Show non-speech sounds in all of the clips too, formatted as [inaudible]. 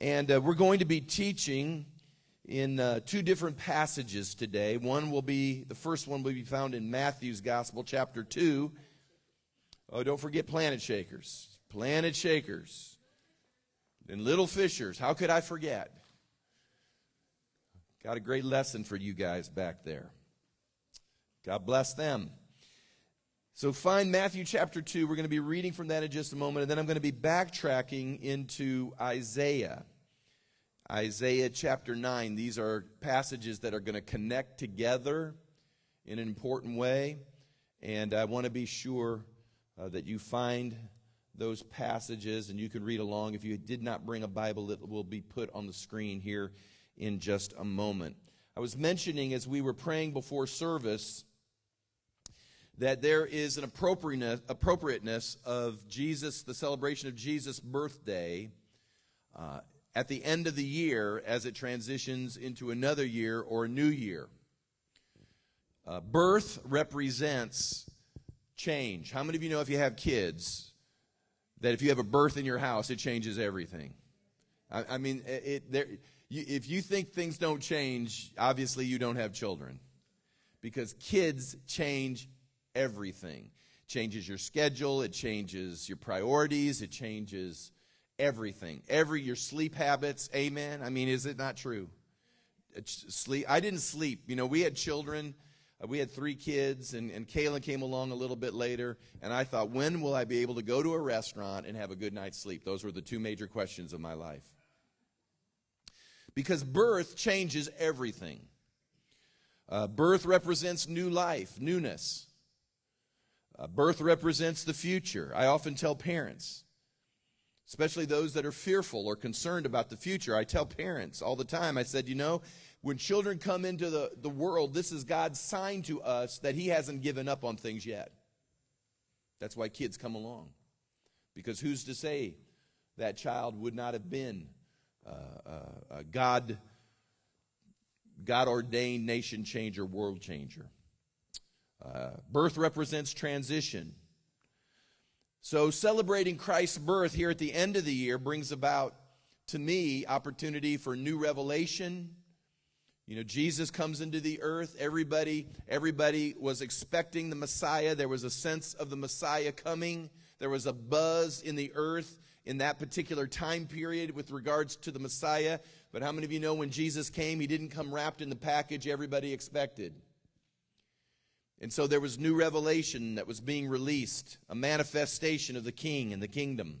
And uh, we're going to be teaching in uh, two different passages today. One will be, the first one will be found in Matthew's Gospel, chapter 2. Oh, don't forget planet shakers. Planet shakers. And little fishers. How could I forget? Got a great lesson for you guys back there. God bless them. So find Matthew chapter 2. We're going to be reading from that in just a moment. And then I'm going to be backtracking into Isaiah. Isaiah chapter 9. These are passages that are going to connect together in an important way. And I want to be sure uh, that you find those passages and you can read along. If you did not bring a Bible, it will be put on the screen here in just a moment. I was mentioning as we were praying before service that there is an appropriateness, appropriateness of Jesus, the celebration of Jesus' birthday, uh, at the end of the year as it transitions into another year or a new year. Uh, birth represents change. How many of you know if you have kids that if you have a birth in your house, it changes everything? I, I mean, it, there, you, if you think things don't change, obviously you don't have children. Because kids change everything. Changes your schedule, it changes your priorities, it changes everything. Every your sleep habits, amen. I mean, is it not true? Sleep I didn't sleep. You know, we had children, uh, we had three kids, and, and Kaylin came along a little bit later, and I thought, when will I be able to go to a restaurant and have a good night's sleep? Those were the two major questions of my life. Because birth changes everything. Uh, birth represents new life, newness. Uh, birth represents the future. I often tell parents, especially those that are fearful or concerned about the future, I tell parents all the time, I said, you know, when children come into the, the world, this is God's sign to us that He hasn't given up on things yet. That's why kids come along. Because who's to say that child would not have been uh, uh, a God, God ordained nation changer, world changer? Uh, birth represents transition. So, celebrating Christ's birth here at the end of the year brings about, to me, opportunity for new revelation. You know, Jesus comes into the earth. Everybody, everybody was expecting the Messiah. There was a sense of the Messiah coming. There was a buzz in the earth in that particular time period with regards to the Messiah. But how many of you know when Jesus came, he didn't come wrapped in the package everybody expected? And so there was new revelation that was being released, a manifestation of the king and the kingdom.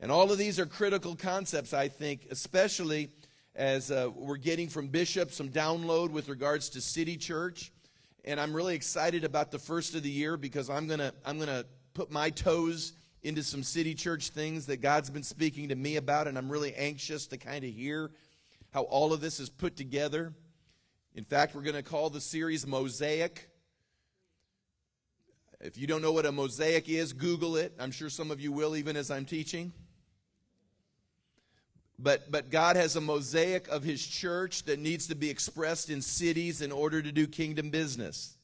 And all of these are critical concepts, I think, especially as uh, we're getting from Bishop some download with regards to City Church. And I'm really excited about the first of the year because I'm going to I'm going to put my toes into some City Church things that God's been speaking to me about. And I'm really anxious to kind of hear how all of this is put together. In fact, we're going to call the series Mosaic. If you don't know what a mosaic is, Google it. I'm sure some of you will, even as I'm teaching. But, but God has a mosaic of His church that needs to be expressed in cities in order to do kingdom business.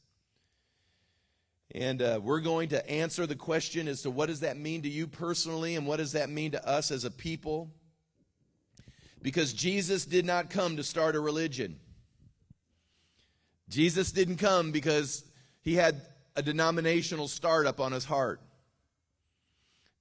And uh, we're going to answer the question as to what does that mean to you personally and what does that mean to us as a people? Because Jesus did not come to start a religion. Jesus didn't come because he had a denominational startup on his heart.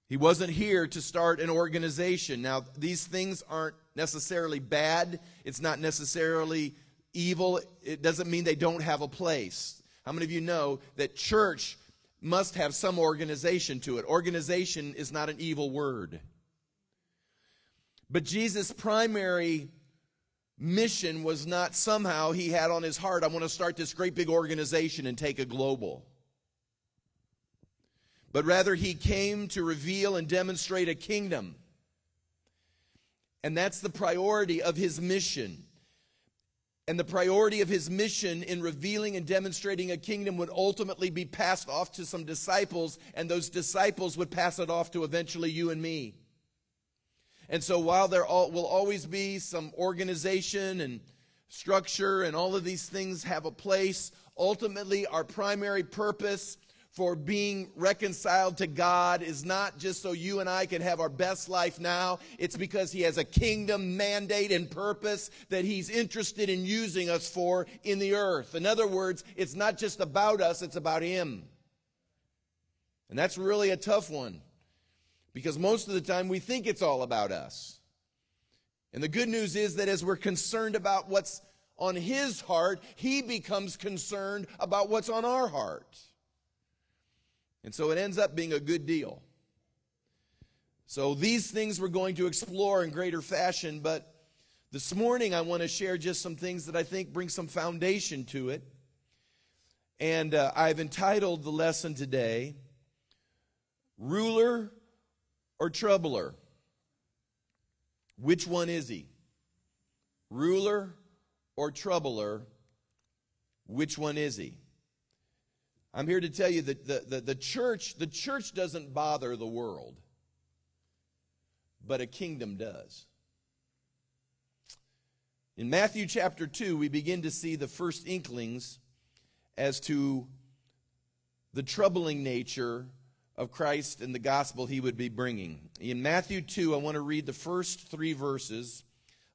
He wasn't here to start an organization. Now, these things aren't necessarily bad. It's not necessarily evil. It doesn't mean they don't have a place. How many of you know that church must have some organization to it? Organization is not an evil word. But Jesus' primary mission was not somehow he had on his heart, I want to start this great big organization and take a global. But rather, he came to reveal and demonstrate a kingdom. And that's the priority of his mission. And the priority of his mission in revealing and demonstrating a kingdom would ultimately be passed off to some disciples, and those disciples would pass it off to eventually you and me. And so while there will always be some organization and structure and all of these things have a place, ultimately our primary purpose for being reconciled to God is not just so you and I can have our best life now. It's because He has a kingdom mandate and purpose that He's interested in using us for in the earth. In other words, it's not just about us, it's about Him. And that's really a tough one because most of the time we think it's all about us. And the good news is that as we're concerned about what's on His heart, He becomes concerned about what's on our heart. And so it ends up being a good deal. So these things we're going to explore in greater fashion, but this morning I want to share just some things that I think bring some foundation to it. And uh, I've entitled the lesson today, Ruler or Troubler? Which one is he? Ruler or troubler? Which one is he? I'm here to tell you that the, the, the, church, the church doesn't bother the world, but a kingdom does. In Matthew chapter 2, we begin to see the first inklings as to the troubling nature of Christ and the gospel he would be bringing. In Matthew 2, I want to read the first three verses,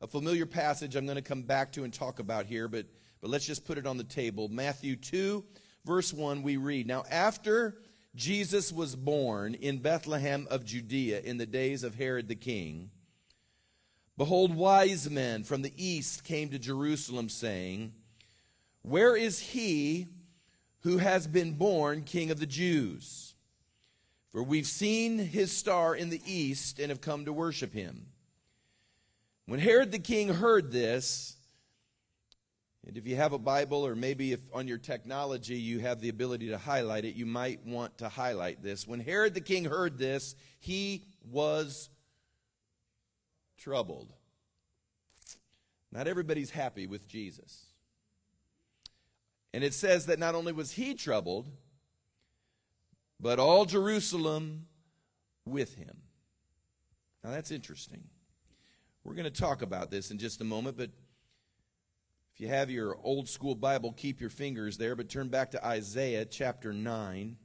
a familiar passage I'm going to come back to and talk about here, but, but let's just put it on the table. Matthew 2, verse 1, we read Now, after Jesus was born in Bethlehem of Judea in the days of Herod the king, behold, wise men from the east came to Jerusalem, saying, Where is he who has been born king of the Jews? For we've seen his star in the east and have come to worship him. When Herod the king heard this, and if you have a Bible, or maybe if on your technology you have the ability to highlight it, you might want to highlight this. When Herod the king heard this, he was troubled. Not everybody's happy with Jesus. And it says that not only was he troubled, but all Jerusalem with him. Now that's interesting. We're going to talk about this in just a moment, but if you have your old school Bible, keep your fingers there, but turn back to Isaiah chapter 9.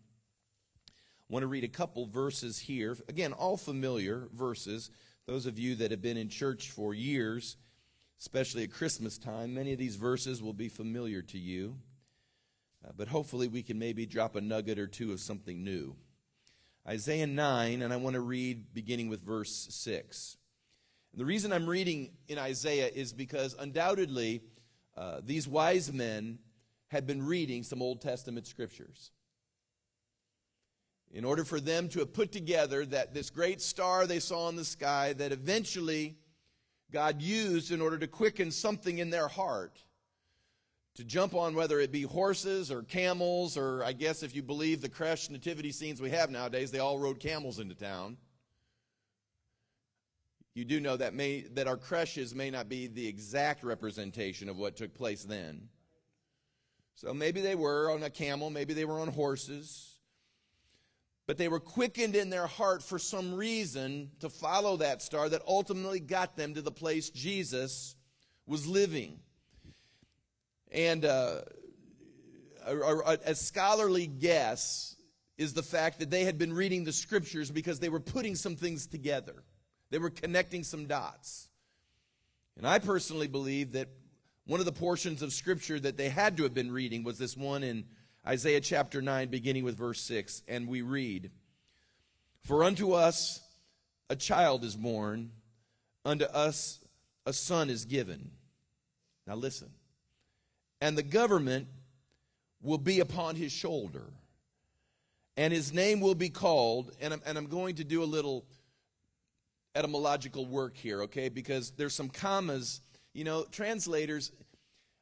I want to read a couple verses here. Again, all familiar verses. Those of you that have been in church for years, especially at Christmas time, many of these verses will be familiar to you. Uh, but hopefully, we can maybe drop a nugget or two of something new. Isaiah 9, and I want to read beginning with verse 6. the reason I'm reading in Isaiah is because undoubtedly, uh, these wise men had been reading some Old Testament scriptures. In order for them to have put together that this great star they saw in the sky that eventually God used in order to quicken something in their heart to jump on whether it be horses or camels or I guess if you believe the creche nativity scenes we have nowadays, they all rode camels into town. You do know that, may, that our creches may not be the exact representation of what took place then. So maybe they were on a camel, maybe they were on horses, but they were quickened in their heart for some reason to follow that star that ultimately got them to the place Jesus was living. And uh, a, a, a scholarly guess is the fact that they had been reading the scriptures because they were putting some things together. They were connecting some dots. And I personally believe that one of the portions of Scripture that they had to have been reading was this one in Isaiah chapter 9, beginning with verse 6. And we read, For unto us a child is born, unto us a son is given. Now listen. And the government will be upon his shoulder, and his name will be called, and I'm, and I'm going to do a little etymological work here, okay? Because there's some commas. You know, translators,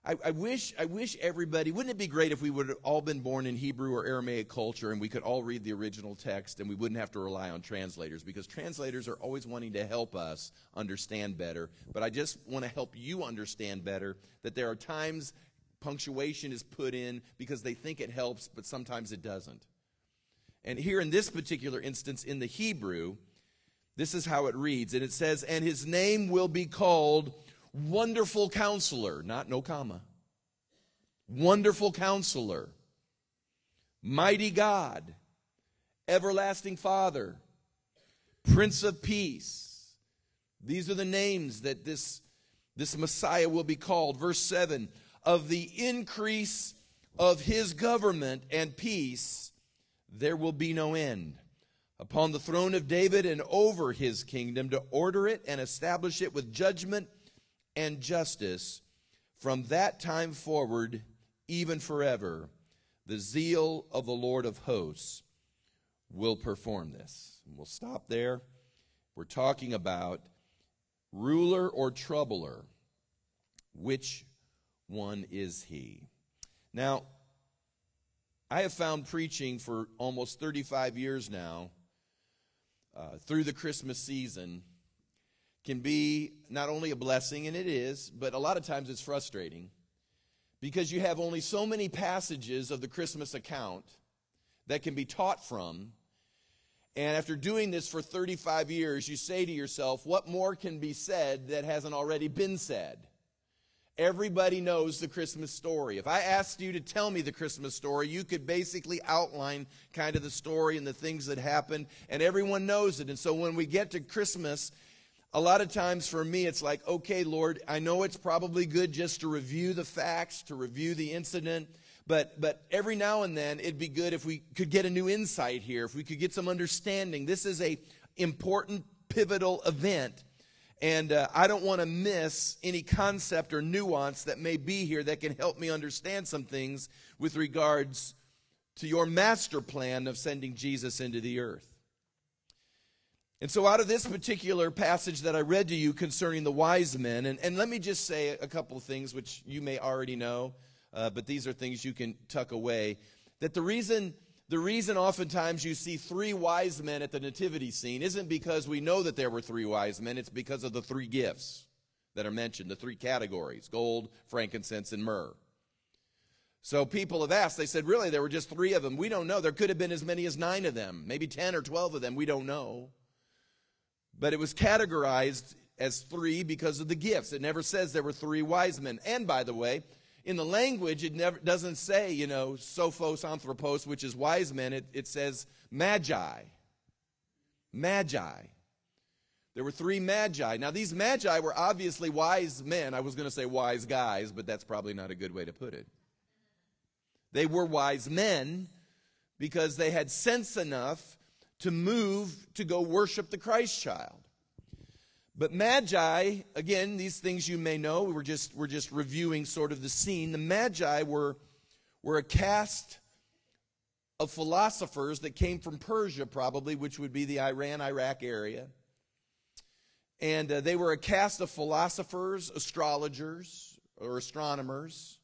I, I, wish I wish everybody wouldn't it be great if we would have all been born in Hebrew or Aramaic culture and we could all read the original text and we wouldn't have to rely on translators because translators are always wanting to help us understand better. But I just want to help you understand better that there are times punctuation is put in because they think it helps, but sometimes it doesn't. And here in this particular instance in the Hebrew, this is how it reads. And it says, And his name will be called Wonderful Counselor, not no comma. Wonderful Counselor, Mighty God, Everlasting Father, Prince of Peace. These are the names that this, this Messiah will be called. Verse 7 Of the increase of his government and peace, there will be no end. Upon the throne of David and over his kingdom, to order it and establish it with judgment and justice from that time forward, even forever. The zeal of the Lord of hosts will perform this. And we'll stop there. We're talking about ruler or troubler. Which one is he? Now, I have found preaching for almost 35 years now, uh, through the Christmas season, can be not only a blessing, and it is, but a lot of times it's frustrating because you have only so many passages of the Christmas account that can be taught from. And after doing this for 35 years, you say to yourself, what more can be said that hasn't already been said? Everybody knows the Christmas story. If I asked you to tell me the Christmas story, you could basically outline kind of the story and the things that happened, and everyone knows it. And so when we get to Christmas, a lot of times for me, it's like, okay, Lord, I know it's probably good just to review the facts, to review the incident, but, but every now and then it'd be good if we could get a new insight here, if we could get some understanding. This is a important, pivotal event and uh, I don't want to miss any concept or nuance that may be here that can help me understand some things with regards to your master plan of sending Jesus into the earth. And so, out of this particular passage that I read to you concerning the wise men, and, and let me just say a couple of things which you may already know, uh, but these are things you can tuck away. That the reason the reason oftentimes you see three wise men at the nativity scene isn't because we know that there were three wise men, it's because of the three gifts that are mentioned, the three categories gold, frankincense, and myrrh. So people have asked, they said, really, there were just three of them. We don't know. There could have been as many as nine of them, maybe 10 or 12 of them. We don't know. But it was categorized as three because of the gifts. It never says there were three wise men. And by the way, in the language, it never doesn't say, you know, sophos anthropos, which is wise men. It, it says magi. Magi. There were three magi. Now, these magi were obviously wise men. I was going to say wise guys, but that's probably not a good way to put it. They were wise men because they had sense enough to move to go worship the Christ child. But Magi, again, these things you may know, we're just, we're just reviewing sort of the scene. The Magi were, were a caste of philosophers that came from Persia, probably, which would be the Iran Iraq area. And uh, they were a caste of philosophers, astrologers, or astronomers.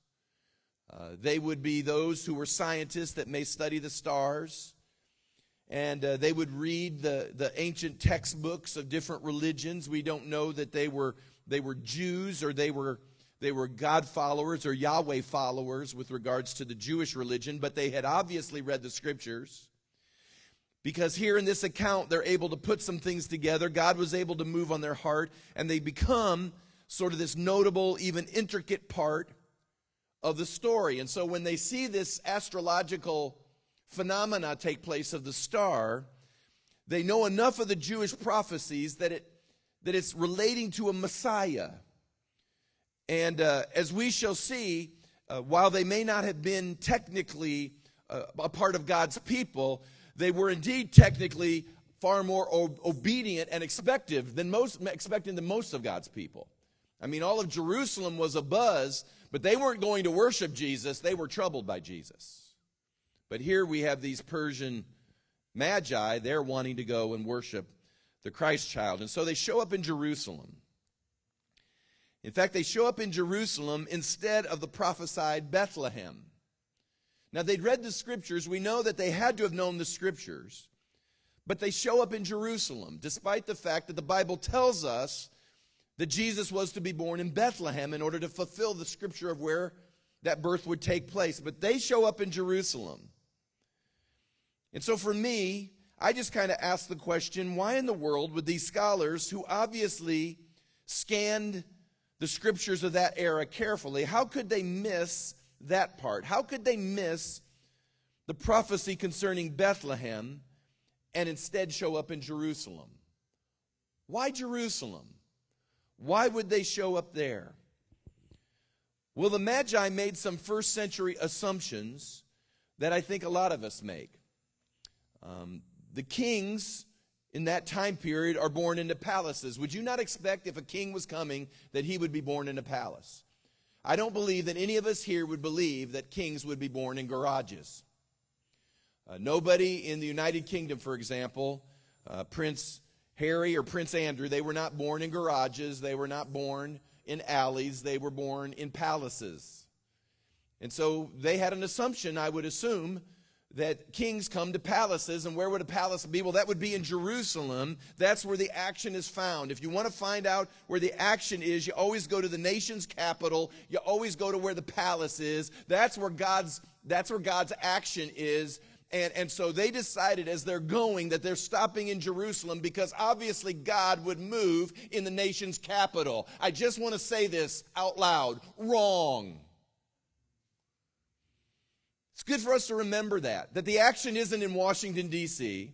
Uh, they would be those who were scientists that may study the stars and uh, they would read the, the ancient textbooks of different religions. We don't know that they were, they were Jews or they were, they were God followers or Yahweh followers with regards to the Jewish religion, but they had obviously read the scriptures. Because here in this account, they're able to put some things together. God was able to move on their heart, and they become sort of this notable, even intricate part of the story. And so when they see this astrological phenomena take place of the star, they know enough of the Jewish prophecies that, it, that it's relating to a Messiah. And uh, as we shall see, uh, while they may not have been technically uh, a part of God's people, they were indeed technically far more o- obedient and expective than most, expecting than most of God's people. I mean, all of Jerusalem was a buzz, but they weren't going to worship Jesus. They were troubled by Jesus. But here we have these Persian magi, they're wanting to go and worship the Christ child. And so they show up in Jerusalem. In fact, they show up in Jerusalem instead of the prophesied Bethlehem. Now, they'd read the scriptures. We know that they had to have known the scriptures. But they show up in Jerusalem, despite the fact that the Bible tells us that Jesus was to be born in Bethlehem in order to fulfill the scripture of where that birth would take place. But they show up in Jerusalem. And so for me, I just kind of asked the question why in the world would these scholars, who obviously scanned the scriptures of that era carefully, how could they miss that part? How could they miss the prophecy concerning Bethlehem and instead show up in Jerusalem. Why Jerusalem? Why would they show up there? Well, the Magi made some first century assumptions that I think a lot of us make. Um, the kings in that time period are born into palaces. Would you not expect if a king was coming that he would be born in a palace? I don't believe that any of us here would believe that kings would be born in garages. Uh, nobody in the United Kingdom, for example, uh, Prince Harry or Prince Andrew, they were not born in garages, they were not born in alleys, they were born in palaces. And so they had an assumption, I would assume, that kings come to palaces. And where would a palace be? Well, that would be in Jerusalem. That's where the action is found. If you want to find out where the action is, you always go to the nation's capital. You always go to where the palace is. That's where God's, that's where God's action is. And, and so they decided as they're going that they're stopping in Jerusalem because obviously God would move in the nation's capital. I just want to say this out loud wrong. It's good for us to remember that, that the action isn't in Washington, D.C.,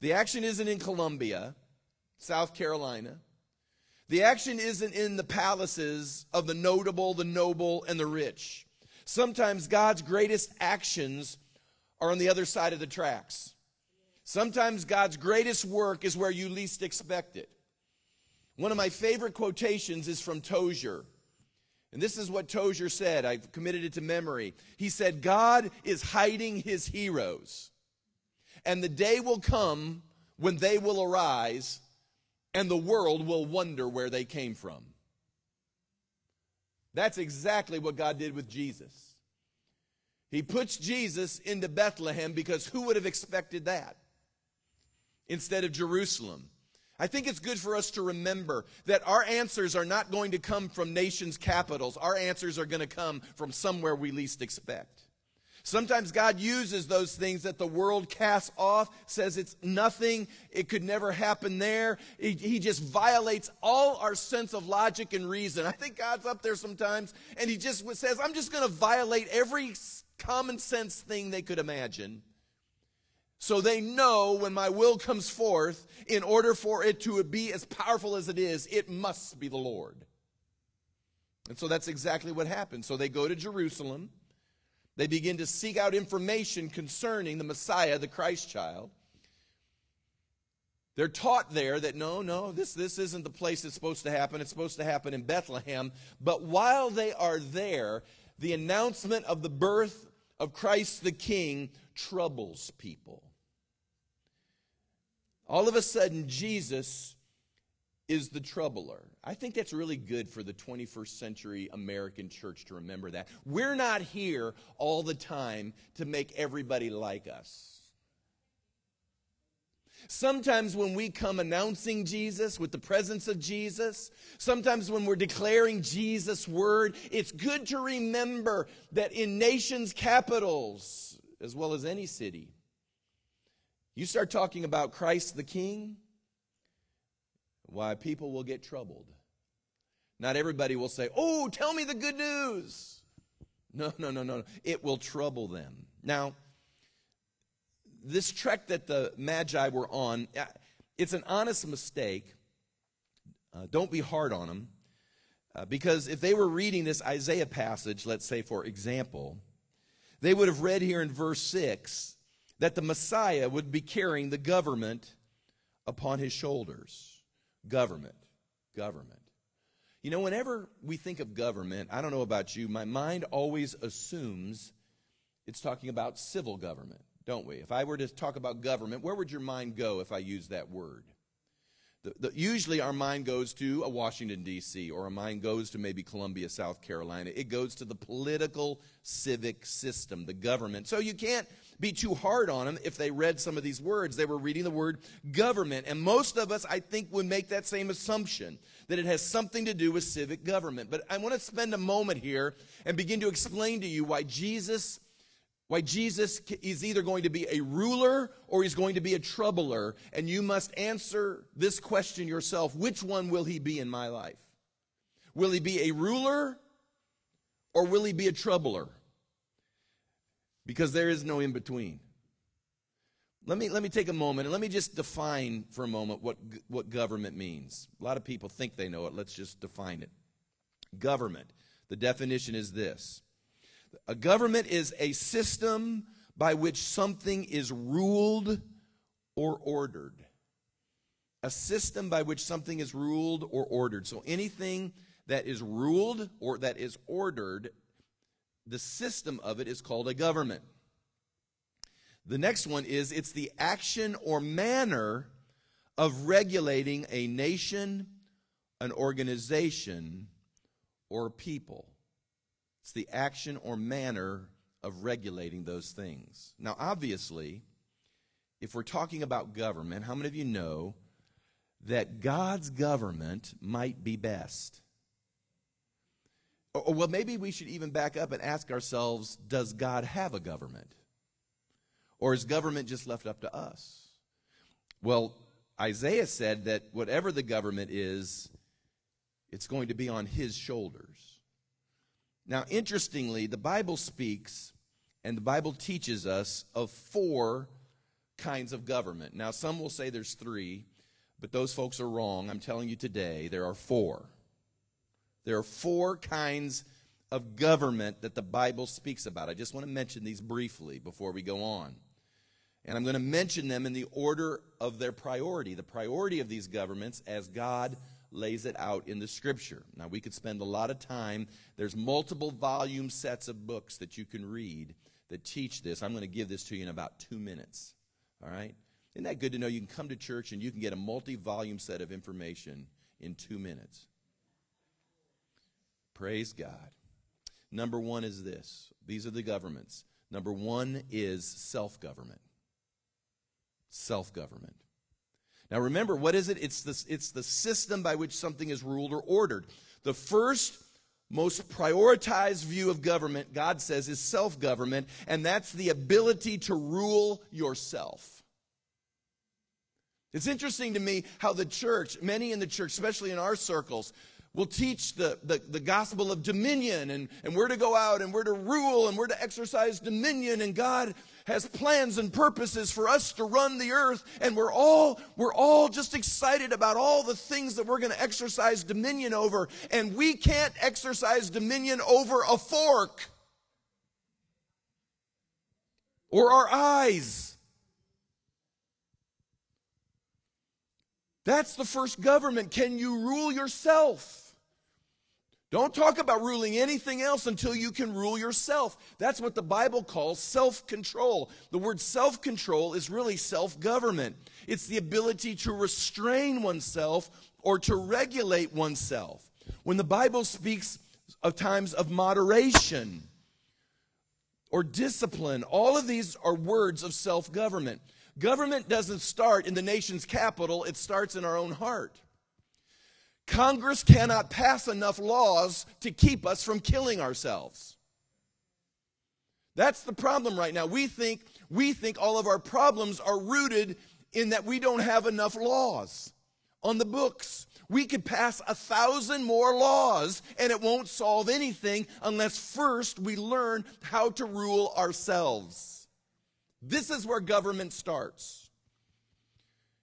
the action isn't in Columbia, South Carolina. The action isn't in the palaces of the notable, the noble, and the rich. Sometimes God's greatest actions are on the other side of the tracks. Sometimes God's greatest work is where you least expect it. One of my favorite quotations is from Tozer. And this is what Tozer said. I've committed it to memory. He said, God is hiding his heroes. And the day will come when they will arise and the world will wonder where they came from. That's exactly what God did with Jesus. He puts Jesus into Bethlehem because who would have expected that instead of Jerusalem? I think it's good for us to remember that our answers are not going to come from nations' capitals. Our answers are going to come from somewhere we least expect. Sometimes God uses those things that the world casts off, says it's nothing, it could never happen there. He, he, just violates all our sense of logic and reason. I think God's up there sometimes and he just says, I'm just going to violate every common sense thing they could imagine. So they know when my will comes forth, in order for it to be as powerful as it is, it must be the Lord. And so that's exactly what happens. So they go to Jerusalem. They begin to seek out information concerning the Messiah, the Christ child. They're taught there that no, no, this, this isn't the place it's supposed to happen. It's supposed to happen in Bethlehem. But while they are there, the announcement of the birth of Christ the King troubles people. All of a sudden, Jesus is the troubler. I think that's really good for the 21st century American church to remember that. We're not here all the time to make everybody like us. Sometimes when we come announcing Jesus with the presence of Jesus, sometimes when we're declaring Jesus' word, it's good to remember that in nations' capitals, as well as any city, you start talking about Christ the King, why people will get troubled. Not everybody will say, Oh, tell me the good news. No, no, no, no. It will trouble them. Now, this trek that the Magi were on, uh, it's an honest mistake. Uh, don't be hard on them. Uh, because if they were reading this Isaiah passage, let's say for example, they would have read here in verse 6 that the Messiah would be carrying the government upon his shoulders. Government. Government. You know, whenever we think of government, I don't know about you, my mind always assumes it's talking about civil government don't we? If I were to talk about government, where would your mind go if I used that word? The, the, usually our mind goes to a Washington, D.C., or our mind goes to maybe Columbia, South Carolina. It goes to the political civic system, the government. So you can't be too hard on them if they read some of these words. They were reading the word government. And most of us, I think, would make that same assumption that it has something to do with civic government. But I want to spend a moment here and begin to explain to you why Jesus why Jesus is either going to be a ruler or he's going to be a troubler. And you must answer this question yourself which one will he be in my life? Will he be a ruler or will he be a troubler? Because there is no in between. Let me, let me take a moment and let me just define for a moment what, what government means. A lot of people think they know it. Let's just define it. Government, the definition is this a government is a system by which something is ruled or ordered. A system by which something is ruled or ordered. So anything that is ruled or that is ordered, the system of it is called a government. The next one is it's the action or manner of regulating a nation, an organization, or people. It's the action or manner of regulating those things. Now, obviously, if we're talking about government, how many of you know that God's government might be best? Or, well, maybe we should even back up and ask ourselves does God have a government? Or is government just left up to us? Well, Isaiah said that whatever the government is, it's going to be on his shoulders. Now, interestingly, the Bible speaks and the Bible teaches us of four kinds of government. Now, some will say there's three, but those folks are wrong. I'm telling you today, there are four. There are four kinds of government that the Bible speaks about. I just want to mention these briefly before we go on. And I'm going to mention them in the order of their priority, the priority of these governments as God lays it out in the scripture. Now, we could spend a lot of time. There's multiple volume sets of books that you can read that teach this. I'm going to give this to you in about two minutes. All right? Isn't that good to know? You can come to church and you can get a multi volume set of information in two minutes. Praise God. Number one is this these are the governments. Number one is self government. Self government. Now remember, what is it? It's the, it's the system by which something is ruled or ordered. The first most prioritized view of government, God says, is self government, and that's the ability to rule yourself. It's interesting to me how the church, many in the church, especially in our circles, will teach the, the, the, gospel of dominion and, and we're to go out and we're to rule and we're to exercise dominion. And God has plans and purposes for us to run the earth. And we're all we're all just excited about all the things that we're going to exercise dominion over. And we can't exercise dominion over a fork or our eyes that's the first government can you rule yourself don't talk about ruling anything else until you can rule yourself. That's what the Bible calls self control. The word self control is really self government, it's the ability to restrain oneself or to regulate oneself. When the Bible speaks of times of moderation or discipline, all of these are words of self government. Government doesn't start in the nation's capital, it starts in our own heart. Congress cannot pass enough laws to keep us from killing ourselves. That's the problem right now. We think we think all of our problems are rooted in that we don't have enough laws on the books. We could pass a thousand more laws and it won't solve anything unless first we learn how to rule ourselves. This is where government starts.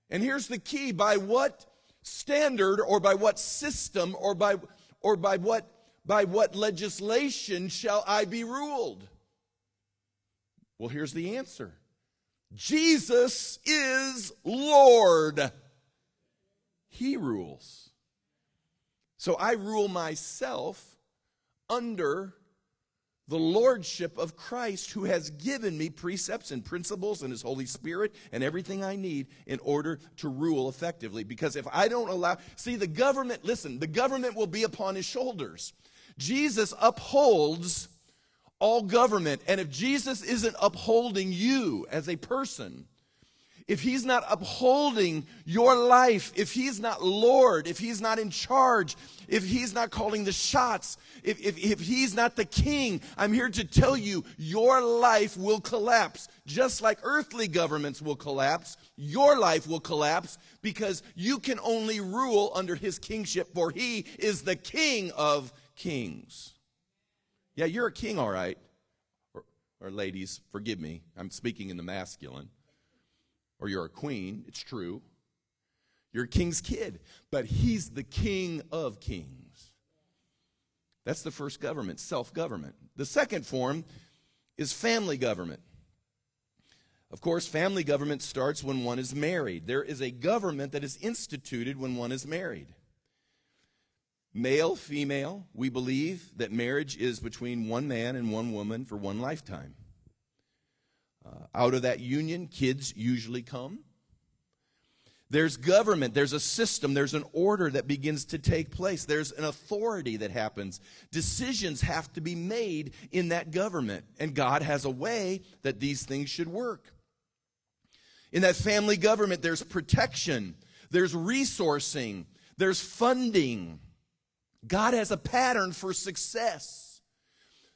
And here's the key by what standard or by what system or by or by what by what legislation shall I be ruled? Well, here's the answer. Jesus is Lord. He rules. So I rule myself under the lordship of Christ who has given me precepts and principles and his Holy Spirit and everything I need in order to rule effectively. Because if I don't allow, see, the government, listen, the government will be upon his shoulders. Jesus upholds all government. And if Jesus isn't upholding you as a person, if he's not upholding your life, if he's not Lord, if he's not in charge, if he's not calling the shots, if, if, if he's not the king, I'm here to tell you your life will collapse. Just like earthly governments will collapse, your life will collapse because you can only rule under his kingship, for he is the king of kings. Yeah, you're a king, all right. Or, or ladies, forgive me, I'm speaking in the masculine, or you're a queen, it's true. You're a king's kid, but he's the king of kings. That's the first government, self government. The second form is family government. Of course, family government starts when one is married. There is a government that is instituted when one is married. Male, female, we believe that marriage is between one man and one woman for one lifetime. Uh, out of that union, kids usually come. There's government, there's a system, there's an order that begins to take place, there's an authority that happens. Decisions have to be made in that government, and God has a way that these things should work. In that family government, there's protection, there's resourcing, there's funding. God has a pattern for success.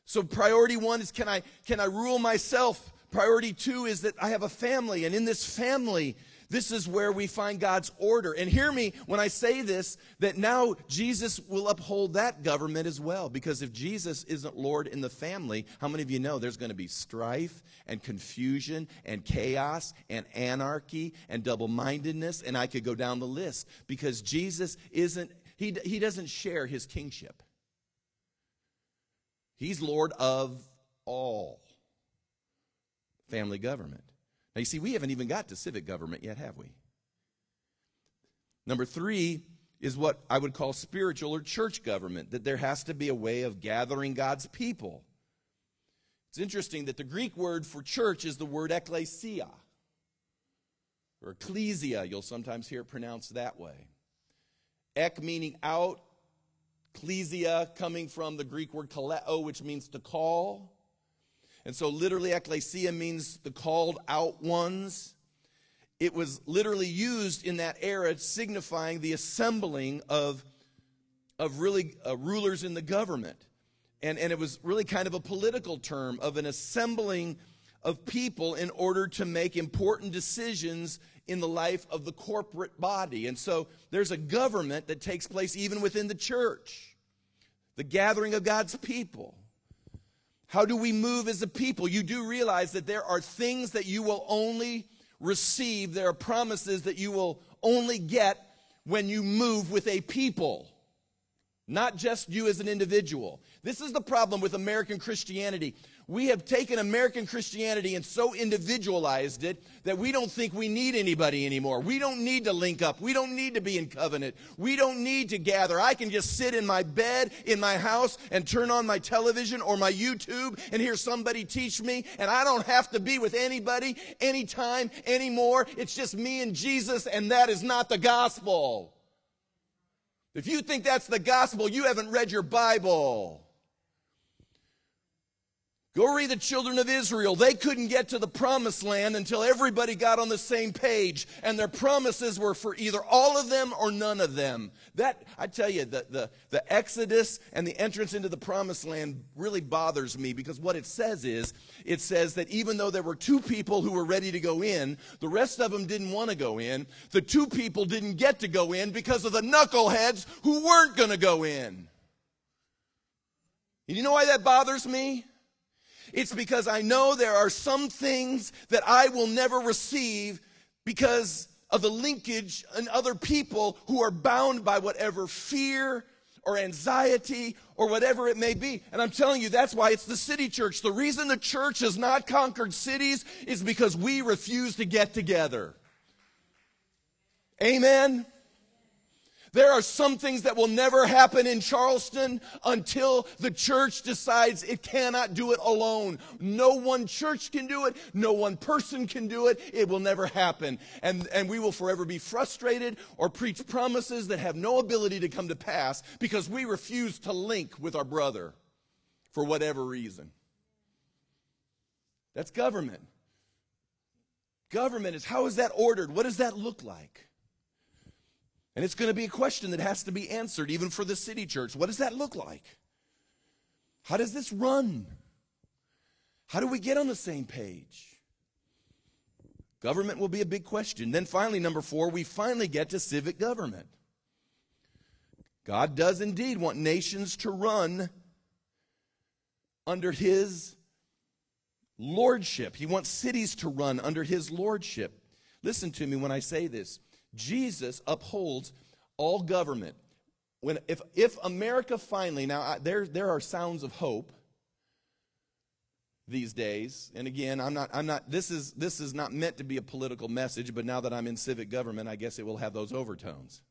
So priority one is can I, can I rule myself? Priority two is that I have a family, and in this family, this is where we find God's order. And hear me when I say this that now Jesus will uphold that government as well. Because if Jesus isn't Lord in the family, how many of you know there's going to be strife and confusion and chaos and anarchy and double mindedness? And I could go down the list because Jesus isn't, he, he doesn't share his kingship. He's Lord of all family government. Now, you see, we haven't even got to civic government yet, have we? Number three is what I would call spiritual or church government, that there has to be a way of gathering God's people. It's interesting that the Greek word for church is the word ecclesia, or ecclesia. You'll sometimes hear it pronounced that way. Ek meaning out, ecclesia coming from the Greek word kaleo, which means to call. And so, literally, ecclesia means the called out ones. It was literally used in that era, signifying the assembling of, of really uh, rulers in the government. And, and it was really kind of a political term of an assembling of people in order to make important decisions in the life of the corporate body. And so there's a government that takes place even within the church, the gathering of God's people. How do we move as a people? You do realize that there are things that you will only receive, there are promises that you will only get when you move with a people, not just you as an individual. This is the problem with American Christianity. We have taken American Christianity and so individualized it that we don't think we need anybody anymore. We don't need to link up. We don't need to be in covenant. We don't need to gather. I can just sit in my bed in my house and turn on my television or my YouTube and hear somebody teach me, and I don't have to be with anybody anytime anymore. It's just me and Jesus, and that is not the gospel. If you think that's the gospel, you haven't read your Bible. Go read the children of Israel. They couldn't get to the promised land until everybody got on the same page, and their promises were for either all of them or none of them. That, I tell you, the, the, the Exodus and the entrance into the promised land really bothers me because what it says is, it says that even though there were two people who were ready to go in, the rest of them didn't want to go in. The two people didn't get to go in because of the knuckleheads who weren't going to go in. And you know why that bothers me? It's because I know there are some things that I will never receive because of the linkage and other people who are bound by whatever fear or anxiety or whatever it may be. And I'm telling you, that's why it's the city church. The reason the church has not conquered cities is because we refuse to get together. Amen. There are some things that will never happen in Charleston until the church decides it cannot do it alone. No one church can do it. No one person can do it. It will never happen. And, and we will forever be frustrated or preach promises that have no ability to come to pass because we refuse to link with our brother for whatever reason. That's government. Government is how is that ordered? What does that look like? And it's going to be a question that has to be answered, even for the city church. What does that look like? How does this run? How do we get on the same page? Government will be a big question. Then finally, number four, we finally get to civic government. God does indeed want nations to run under his lordship. He wants cities to run under his lordship. Listen to me when I say this. Jesus upholds all government. When, if, if America finally, now I, there, there are sounds of hope these days. And again, I'm not, I'm not, this is, this is not meant to be a political message, but now that I'm in civic government, I guess it will have those overtones.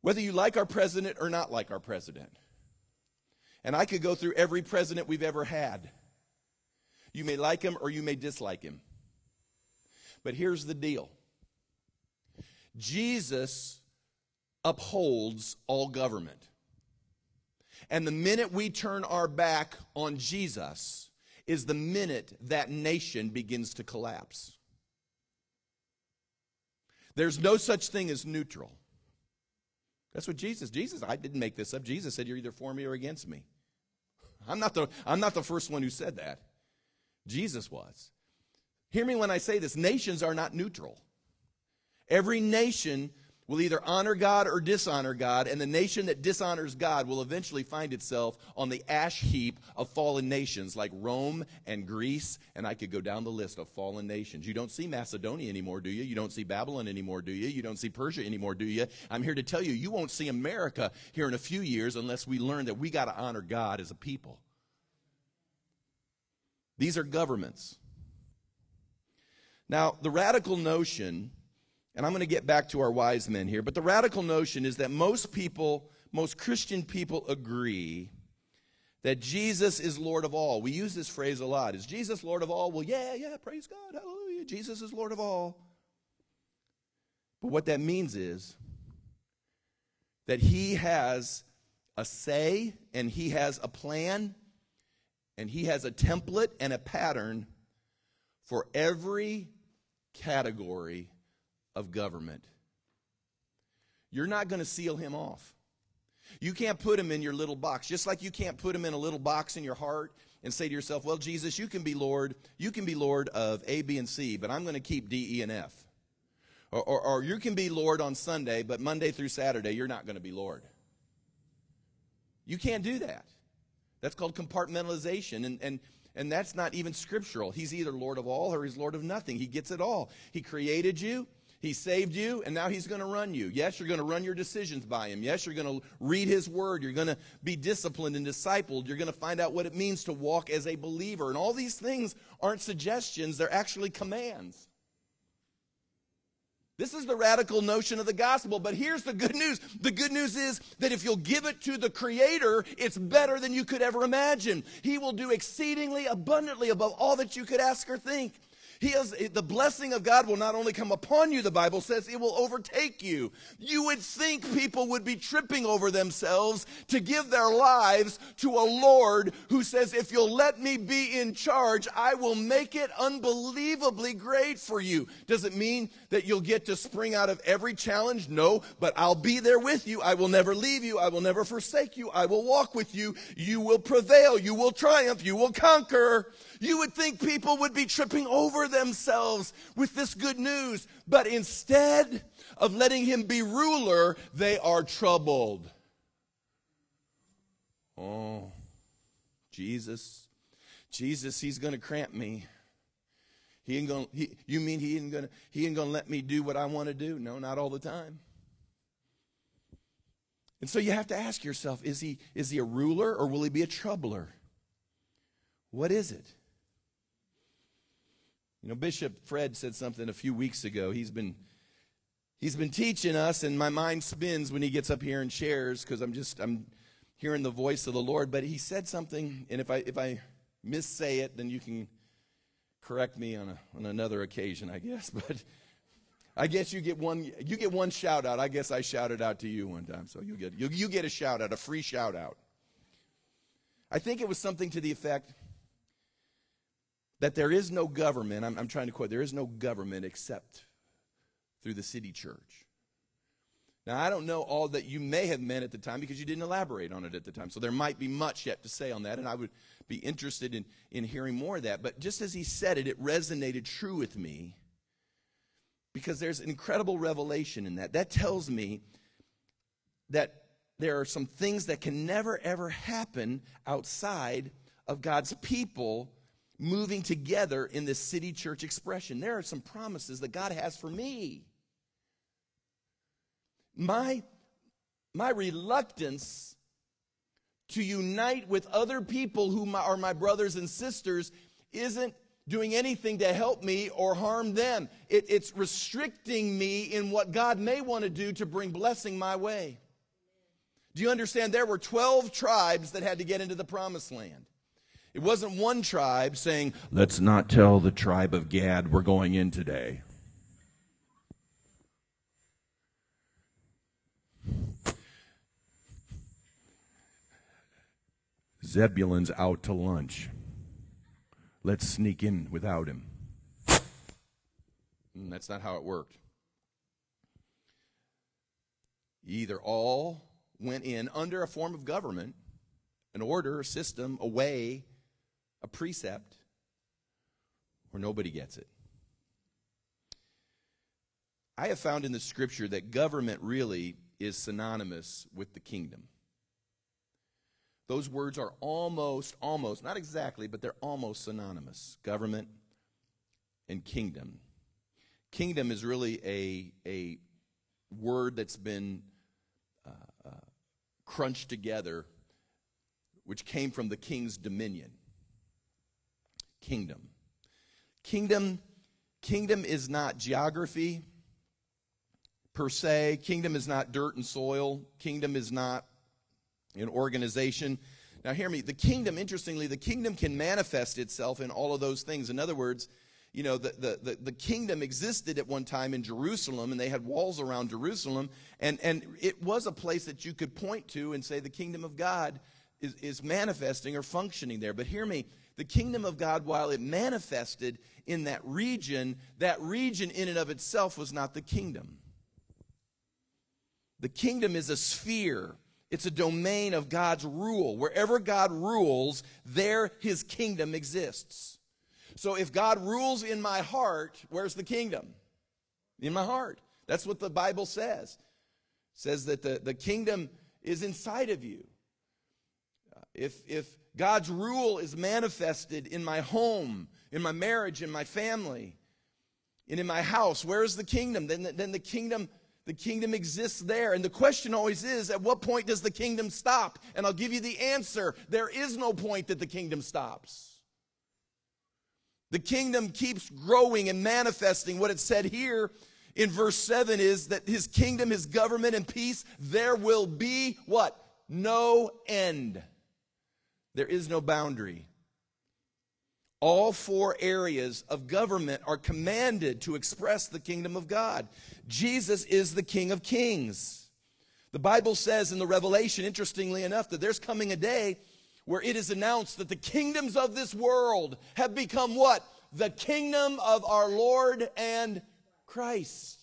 Whether you like our president or not like our president. And I could go through every president we've ever had. You may like him or you may dislike him. But here's the deal Jesus upholds all government. And the minute we turn our back on Jesus is the minute that nation begins to collapse. There's no such thing as neutral. That's what Jesus, Jesus, I didn't make this up. Jesus said, You're either for me or against me. I'm not the, I'm not the first one who said that. Jesus was. Hear me when I say this nations are not neutral. Every nation will either honor God or dishonor God, and the nation that dishonors God will eventually find itself on the ash heap of fallen nations like Rome and Greece, and I could go down the list of fallen nations. You don't see Macedonia anymore, do you? You don't see Babylon anymore, do you? You don't see Persia anymore, do you? I'm here to tell you, you won't see America here in a few years unless we learn that we got to honor God as a people. These are governments. Now, the radical notion and I'm going to get back to our wise men here, but the radical notion is that most people, most Christian people agree that Jesus is Lord of all. We use this phrase a lot. Is Jesus Lord of all? Well, yeah, yeah, praise God, hallelujah. Jesus is Lord of all. But what that means is that he has a say and he has a plan and he has a template and a pattern for every category of government. You're not going to seal him off. You can't put him in your little box, just like you can't put him in a little box in your heart and say to yourself, Well, Jesus, you can be Lord, you can be Lord of A, B, and C, but I'm going to keep D, E, and F. Or, or, or you can be Lord on Sunday, but Monday through Saturday, you're not going to be Lord. You can't do that. That's called compartmentalization. And, and, and that's not even scriptural. He's either Lord of all or he's Lord of nothing. He gets it all. He created you. He saved you, and now He's going to run you. Yes, you're going to run your decisions by Him. Yes, you're going to read His Word. You're going to be disciplined and discipled. You're going to find out what it means to walk as a believer. And all these things aren't suggestions, they're actually commands. This is the radical notion of the gospel. But here's the good news. The good news is that if you'll give it to the Creator, it's better than you could ever imagine. He will do exceedingly abundantly above all that you could ask or think. He has, the blessing of God will not only come upon you, the Bible says, it will overtake you. You would think people would be tripping over themselves to give their lives to a Lord who says, if you'll let me be in charge, I will make it unbelievably great for you. Does it mean that you'll get to spring out of every challenge? No, but I'll be there with you. I will never leave you. I will never forsake you. I will walk with you. You will prevail. You will triumph. You will conquer. You would think people would be tripping over themselves with this good news, but instead of letting him be ruler, they are troubled. Oh, Jesus, Jesus, he's going to cramp me. He ain't gonna, he, you mean he ain't gonna, he ain't gonna let me do what I want to do? No, not all the time. And so you have to ask yourself, is he, is he a ruler or will he be a troubler? What is it? You know, Bishop Fred said something a few weeks ago. He's been he's been teaching us, and my mind spins when he gets up here and shares because I'm just I'm hearing the voice of the Lord. But he said something, and if I if I missay it, then you can correct me on a, on another occasion, I guess. [laughs] But I guess you get one you get one shout out. I guess I shouted out to you one time, so you get you, you get a shout out, a free shout out. I think it was something to the effect that there is no government, I'm, I'm trying to quote, there is no government except through the city church. Now, I don't know all that you may have meant at the time because you didn't elaborate on it at the time. So there might be much yet to say on that, and I would be interested in, in hearing more of that. But just as he said it, it resonated true with me because there's incredible revelation in that. That tells me that there are some things that can never, ever happen outside of God's people moving together in this city church expression. There are some promises that God has for me. My, my reluctance to unite with other people who are my brothers and sisters isn't doing anything to help me or harm them. It, it's restricting me in what God may want to do to bring blessing my way. Do you understand? There were 12 tribes that had to get into the promised land. It wasn't one tribe saying, Let's not tell the tribe of Gad we're going in today. Zebulun's out to lunch. Let's sneak in without him. And mm, that's not how it worked. Either all went in under a form of government, an order, a system, a way, a precept, or nobody gets it. I have found in the scripture that government really is synonymous with the kingdom. Those words are almost, almost, not exactly, but they're almost synonymous government and kingdom. Kingdom is really a, a word that's been uh, uh, crunched together, which came from the king's dominion kingdom. Kingdom kingdom is not geography per se. Kingdom is not dirt and soil. Kingdom is not an organization. Now, hear me. The kingdom, interestingly, the kingdom can manifest itself in all of those things. In other words, you know, the, the, the, the, kingdom existed at one time in Jerusalem, and they had walls around Jerusalem, and, and it was a place that you could point to and say the kingdom of God is, is manifesting or functioning there. But hear me, the kingdom of God, while it manifested in that region, that region in and of itself was not the kingdom. The kingdom is a sphere, it's a domain of God's rule. Wherever God rules, there his kingdom exists. So if God rules in my heart, where's the kingdom? In my heart. That's what the Bible says. It says that the, the kingdom is inside of you. Uh, if, if God's rule is manifested in my home, in my marriage, in my family, and in my house. Where is the kingdom? Then, then the kingdom the kingdom exists there. And the question always is at what point does the kingdom stop? And I'll give you the answer there is no point that the kingdom stops. The kingdom keeps growing and manifesting. What it said here in verse 7 is that his kingdom, his government, and peace, there will be what? No end. There is no boundary. All four areas of government are commanded to express the kingdom of God. Jesus is the King of Kings. The Bible says in the Revelation, interestingly enough, that there's coming a day where it is announced that the kingdoms of this world have become what? The kingdom of our Lord and Christ.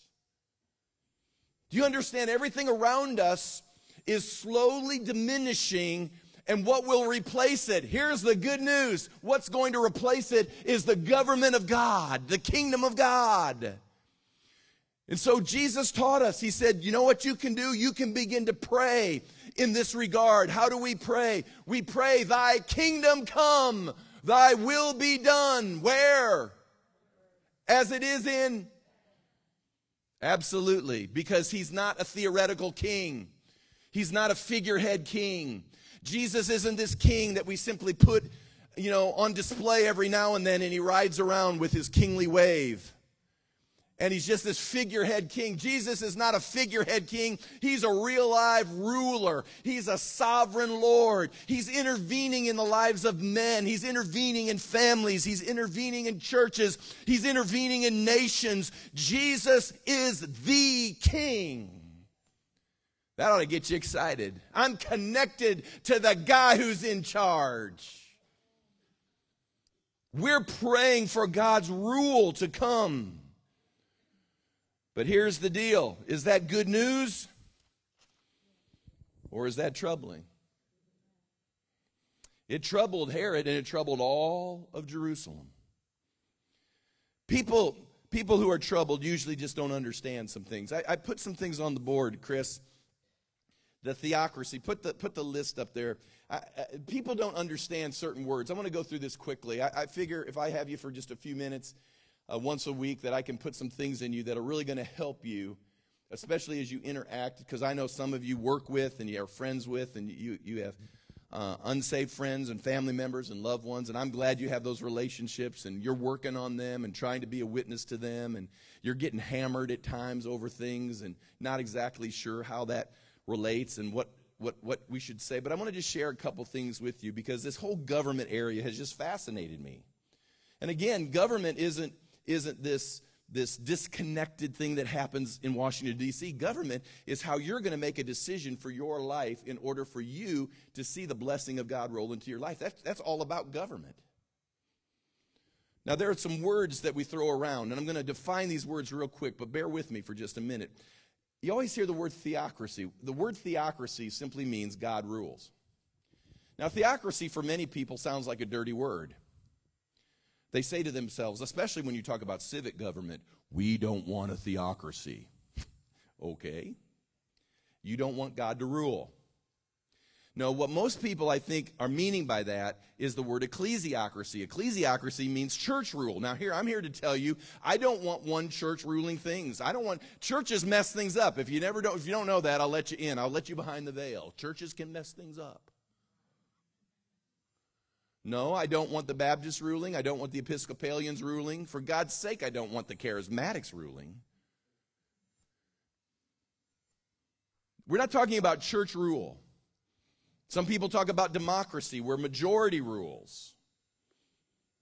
Do you understand? Everything around us is slowly diminishing and what will replace it? Here's the good news. What's going to replace it is the government of God, the kingdom of God. And so Jesus taught us, He said, You know what you can do? You can begin to pray in this regard. How do we pray? We pray, Thy kingdom come, Thy will be done. Where? As it is in. Absolutely, because He's not a theoretical king, He's not a figurehead king. Jesus isn't this king that we simply put, you know, on display every now and then and he rides around with his kingly wave. And he's just this figurehead king. Jesus is not a figurehead king. He's a real live ruler. He's a sovereign Lord. He's intervening in the lives of men. He's intervening in families. He's intervening in churches. He's intervening in nations. Jesus is the king. That ought to get you excited. I'm connected to the guy who's in charge. We're praying for God's rule to come. But here's the deal is that good news or is that troubling? It troubled Herod and it troubled all of Jerusalem. People, people who are troubled usually just don't understand some things. I, I put some things on the board, Chris The theocracy. Put the, put the list up there. I, I, people don't understand certain words. I want to go through this quickly. I, I, figure if I have you for just a few minutes uh, once a week, that I can put some things in you that are really going to help you, especially as you interact, because I know some of you work with and you are friends with, and you, you have uh, unsaved friends and family members and loved ones, and I'm glad you have those relationships and you're working on them and trying to be a witness to them, and you're getting hammered at times over things and not exactly sure how that relates and what, what, what we should say. But I want to just share a couple things with you because this whole government area has just fascinated me. And again, government isn't, isn't this this disconnected thing that happens in Washington, D.C. Government is how you're going to make a decision for your life in order for you to see the blessing of God roll into your life. That's, that's all about government. Now, there are some words that we throw around, and I'm going to define these words real quick, but bear with me for just a minute. You always hear the word theocracy. The word theocracy simply means God rules. Now, theocracy for many people sounds like a dirty word. They say to themselves, especially when you talk about civic government, we don't want a theocracy. [laughs] okay. You don't want God to rule. No, what most people, I think, are meaning by that is the word ecclesiocracy. Ecclesiocracy means church rule. Now, here, I'm here to tell you, I don't want one church ruling things. I don't want, churches mess things up. If you never don't, if you don't know that, I'll let you in. I'll let you behind the veil. Churches can mess things up. No, I don't want the Baptist ruling. I don't want the Episcopalians ruling. For God's sake, I don't want the charismatics ruling. We're not talking about church rule. Some people talk about democracy, where majority rules.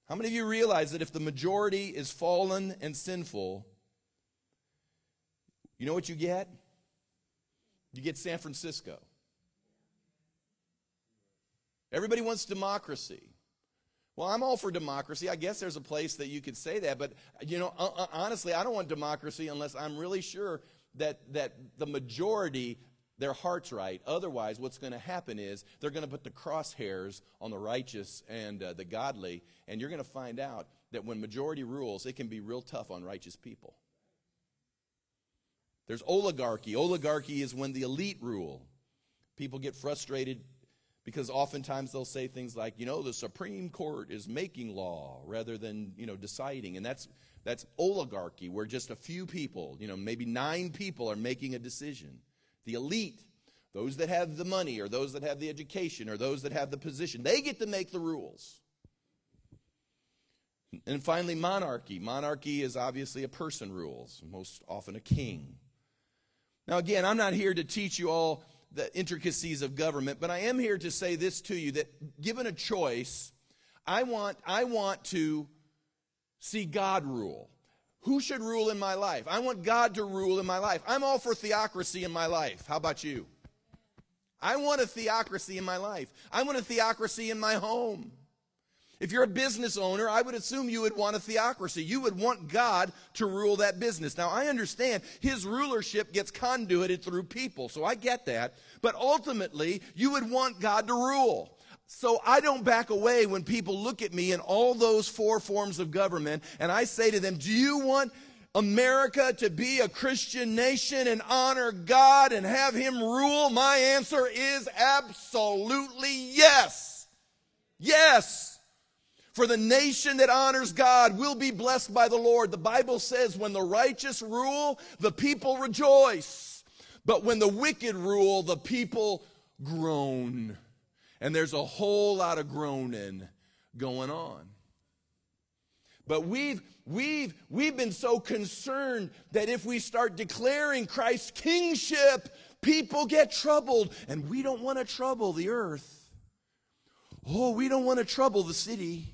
How many of you realize that if the majority is fallen and sinful, you know what you get? You get San Francisco. Everybody wants democracy. Well, I'm all for democracy. I guess there's a place that you could say that, but you know, uh, uh, honestly, I don't want democracy unless I'm really sure that that the majority their heart's right. Otherwise, what's going to happen is they're going to put the crosshairs on the righteous and uh, the godly, and you're going to find out that when majority rules, it can be real tough on righteous people. There's oligarchy. Oligarchy is when the elite rule. People get frustrated because oftentimes they'll say things like, you know, the Supreme Court is making law rather than, you know, deciding. And that's, that's oligarchy, where just a few people, you know, maybe nine people are making a decision. The elite, those that have the money or those that have the education or those that have the position, they get to make the rules. And finally, monarchy. Monarchy is obviously a person rules, most often a king. Now, again, I'm not here to teach you all the intricacies of government, but I am here to say this to you that given a choice, I want, I want to see God rule. Who should rule in my life? I want God to rule in my life. I'm all for theocracy in my life. How about you? I want a theocracy in my life. I want a theocracy in my home. If you're a business owner, I would assume you would want a theocracy. You would want God to rule that business. Now, I understand his rulership gets conduited through people, so I get that. But ultimately, you would want God to rule. So I don't back away when people look at me in all those four forms of government and I say to them, Do you want America to be a Christian nation and honor God and have Him rule? My answer is absolutely yes. Yes. For the nation that honors God will be blessed by the Lord. The Bible says, when the righteous rule, the people rejoice. But when the wicked rule, the people groan. And there's a whole lot of groaning going on. But we've, we've, we've been so concerned that if we start declaring Christ's kingship, people get troubled. And we don't want to trouble the earth. Oh, we don't want to trouble the city.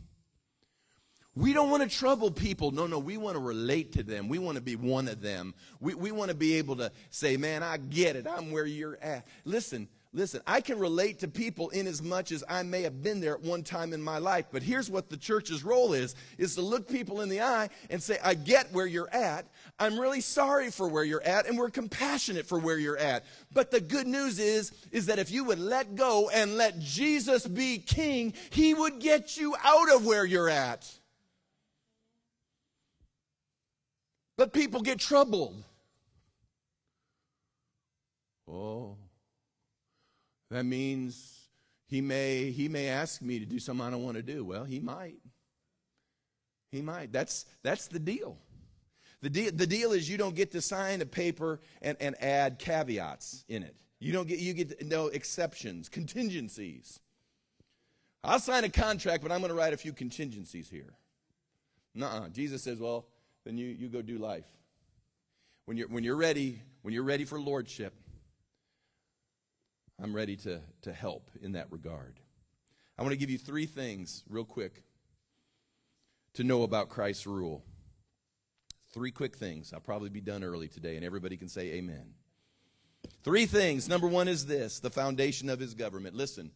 We don't want to trouble people. No, no, we want to relate to them. We want to be one of them. We, we want to be able to say, man, I get it. I'm where you're at. Listen, listen, I can relate to people in as much as I may have been there at one time in my life. But here's what the church's role is, is to look people in the eye and say, I get where you're at. I'm really sorry for where you're at and we're compassionate for where you're at. But the good news is, is that if you would let go and let Jesus be king, he would get you out of where you're at. But people get troubled. Oh. That means he may, he may ask me to do something I don't want to do. Well, he might. He might. That's, that's the deal. The, deal. the deal is you don't get to sign a paper and, and add caveats in it. You don't get, you get no exceptions, contingencies. I'll sign a contract, but I'm going to write a few contingencies here. nuh Jesus says, well, then you, you go do life. When you're, when you're ready, when you're ready for lordship, I'm ready to, to help in that regard. I want to give you three things real quick to know about Christ's rule. Three quick things. I'll probably be done early today, and everybody can say amen. Three things. Number one is this the foundation of his government. Listen,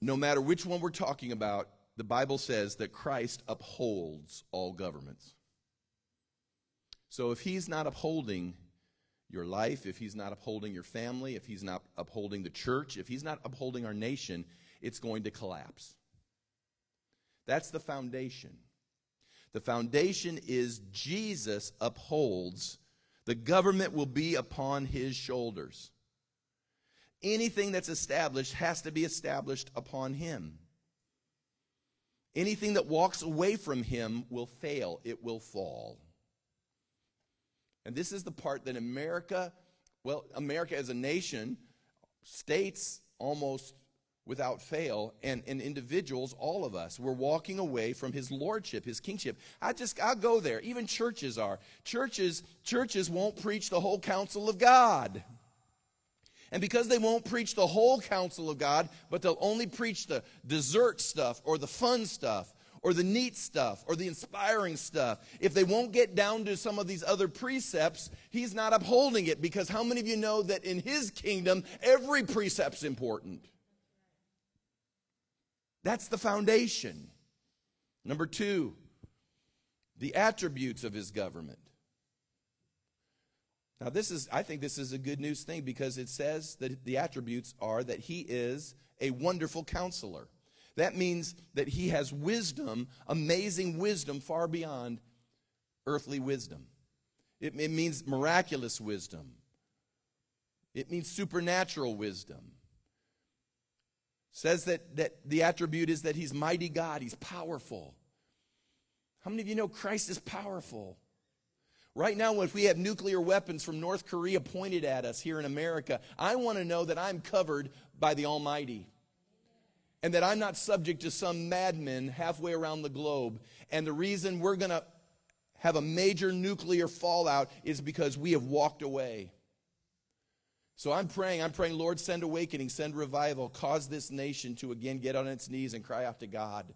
no matter which one we're talking about, the Bible says that Christ upholds all governments. So if he's not upholding your life, if he's not upholding your family, if he's not upholding the church, if he's not upholding our nation, it's going to collapse. That's the foundation. The foundation is Jesus upholds. The government will be upon his shoulders. Anything that's established has to be established upon him. Anything that walks away from him will fail, it will fall. And this is the part that America, well, America as a nation, states almost without fail, and, and individuals, all of us, we're walking away from his lordship, his kingship. I just, I'll go there. Even churches are. Churches, churches won't preach the whole counsel of God. And because they won't preach the whole counsel of God, but they'll only preach the dessert stuff or the fun stuff or the neat stuff or the inspiring stuff, if they won't get down to some of these other precepts, he's not upholding it because how many of you know that in his kingdom, every precept's important? That's the foundation. Number two, the attributes of his government. Now, this is, I think this is a good news thing because it says that the attributes are that he is a wonderful counselor. That means that he has wisdom, amazing wisdom, far beyond earthly wisdom. It, it means miraculous wisdom, it means supernatural wisdom. Says that, that the attribute is that he's mighty God, he's powerful. How many of you know Christ is powerful? Right now, if we have nuclear weapons from North Korea pointed at us here in America, I want to know that I'm covered by the Almighty. And that I'm not subject to some madmen halfway around the globe. And the reason we're going to have a major nuclear fallout is because we have walked away. So I'm praying, I'm praying, Lord, send awakening, send revival, cause this nation to again get on its knees and cry out to God.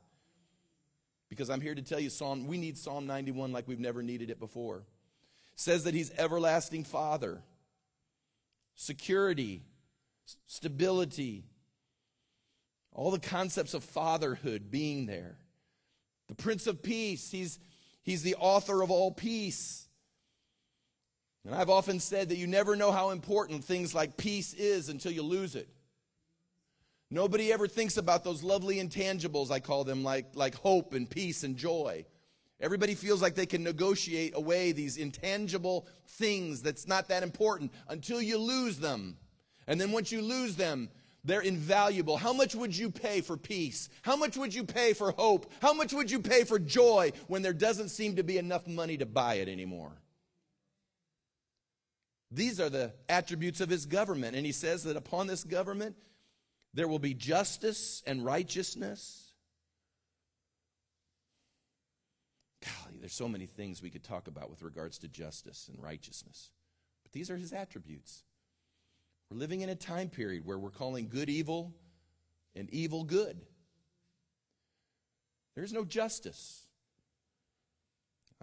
Because I'm here to tell you, Psalm, we need Psalm 91 like we've never needed it before says that he's everlasting father, security, stability, all the concepts of fatherhood being there. The Prince of Peace, he's, he's the author of all peace. And I've often said that you never know how important things like peace is until you lose it. Nobody ever thinks about those lovely intangibles, I call them, like, like hope and peace and joy. Everybody feels like they can negotiate away these intangible things that's not that important until you lose them. And then once you lose them, they're invaluable. How much would you pay for peace? How much would you pay for hope? How much would you pay for joy when there doesn't seem to be enough money to buy it anymore? These are the attributes of his government. And he says that upon this government, there will be justice and righteousness Golly, there's so many things we could talk about with regards to justice and righteousness. But these are his attributes. We're living in a time period where we're calling good evil and evil good. There's no justice.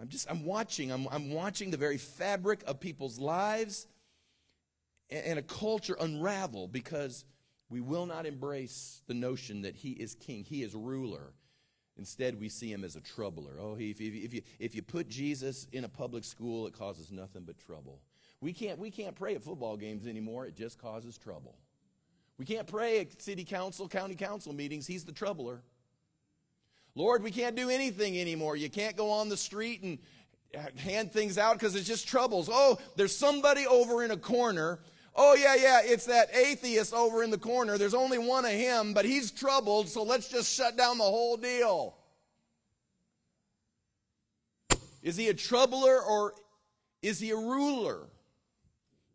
I'm just, I'm watching, I'm, I'm watching the very fabric of people's lives and, and a culture unravel because we will not embrace the notion that he is king, he is ruler, Instead, we see him as a troubler. Oh, if, if, if, you, if you put Jesus in a public school, it causes nothing but trouble. We can't, we can't pray at football games anymore, it just causes trouble. We can't pray at city council, county council meetings, he's the troubler. Lord, we can't do anything anymore. You can't go on the street and hand things out because it's just troubles. Oh, there's somebody over in a corner Oh, yeah, yeah, it's that atheist over in the corner. There's only one of him, but he's troubled, so let's just shut down the whole deal. Is he a troubler or is he a ruler?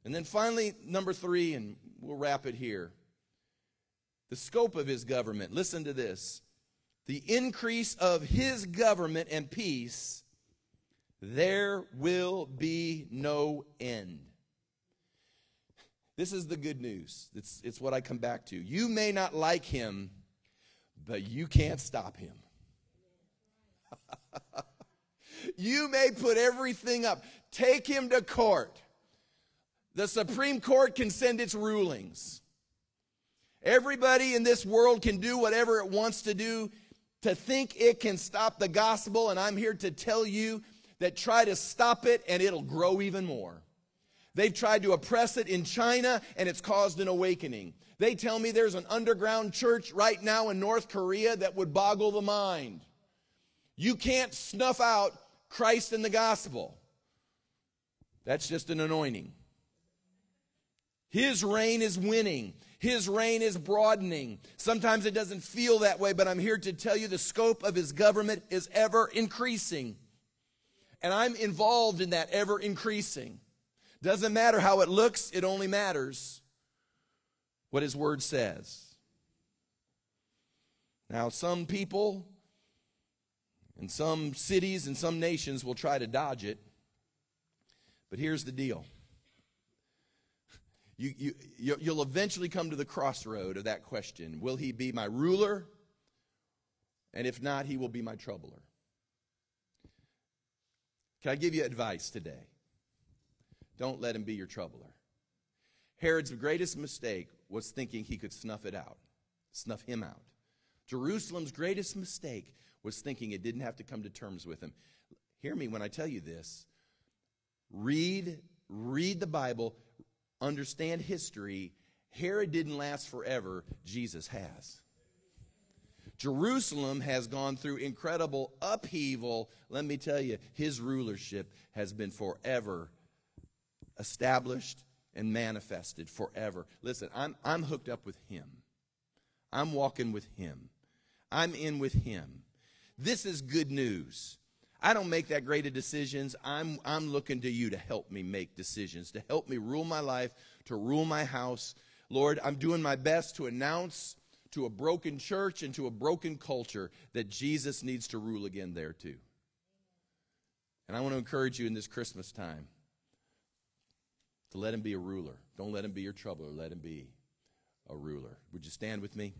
And then finally, number three, and we'll wrap it here the scope of his government. Listen to this the increase of his government and peace, there will be no end. This is the good news. It's, it's what I come back to. You may not like him, but you can't stop him. [laughs] you may put everything up, take him to court. The Supreme Court can send its rulings. Everybody in this world can do whatever it wants to do to think it can stop the gospel, and I'm here to tell you that try to stop it and it'll grow even more. They've tried to oppress it in China and it's caused an awakening. They tell me there's an underground church right now in North Korea that would boggle the mind. You can't snuff out Christ and the gospel. That's just an anointing. His reign is winning. His reign is broadening. Sometimes it doesn't feel that way, but I'm here to tell you the scope of his government is ever increasing. And I'm involved in that ever increasing. Doesn't matter how it looks, it only matters what his word says. Now, some people in some cities and some nations will try to dodge it, but here's the deal you, you, you'll eventually come to the crossroad of that question Will he be my ruler? And if not, he will be my troubler. Can I give you advice today? Don't let him be your troubler. Herod's greatest mistake was thinking he could snuff it out, snuff him out. Jerusalem's greatest mistake was thinking it didn't have to come to terms with him. Hear me when I tell you this. Read, read the Bible, understand history, Herod didn't last forever, Jesus has. Jerusalem has gone through incredible upheaval. Let me tell you, his rulership has been forever established and manifested forever. Listen, I'm, I'm hooked up with him. I'm walking with him. I'm in with him. This is good news. I don't make that great of decisions. I'm, I'm looking to you to help me make decisions, to help me rule my life, to rule my house. Lord, I'm doing my best to announce to a broken church and to a broken culture that Jesus needs to rule again there too. And I want to encourage you in this Christmas time to let him be a ruler. Don't let him be your troubler. Let him be a ruler. Would you stand with me?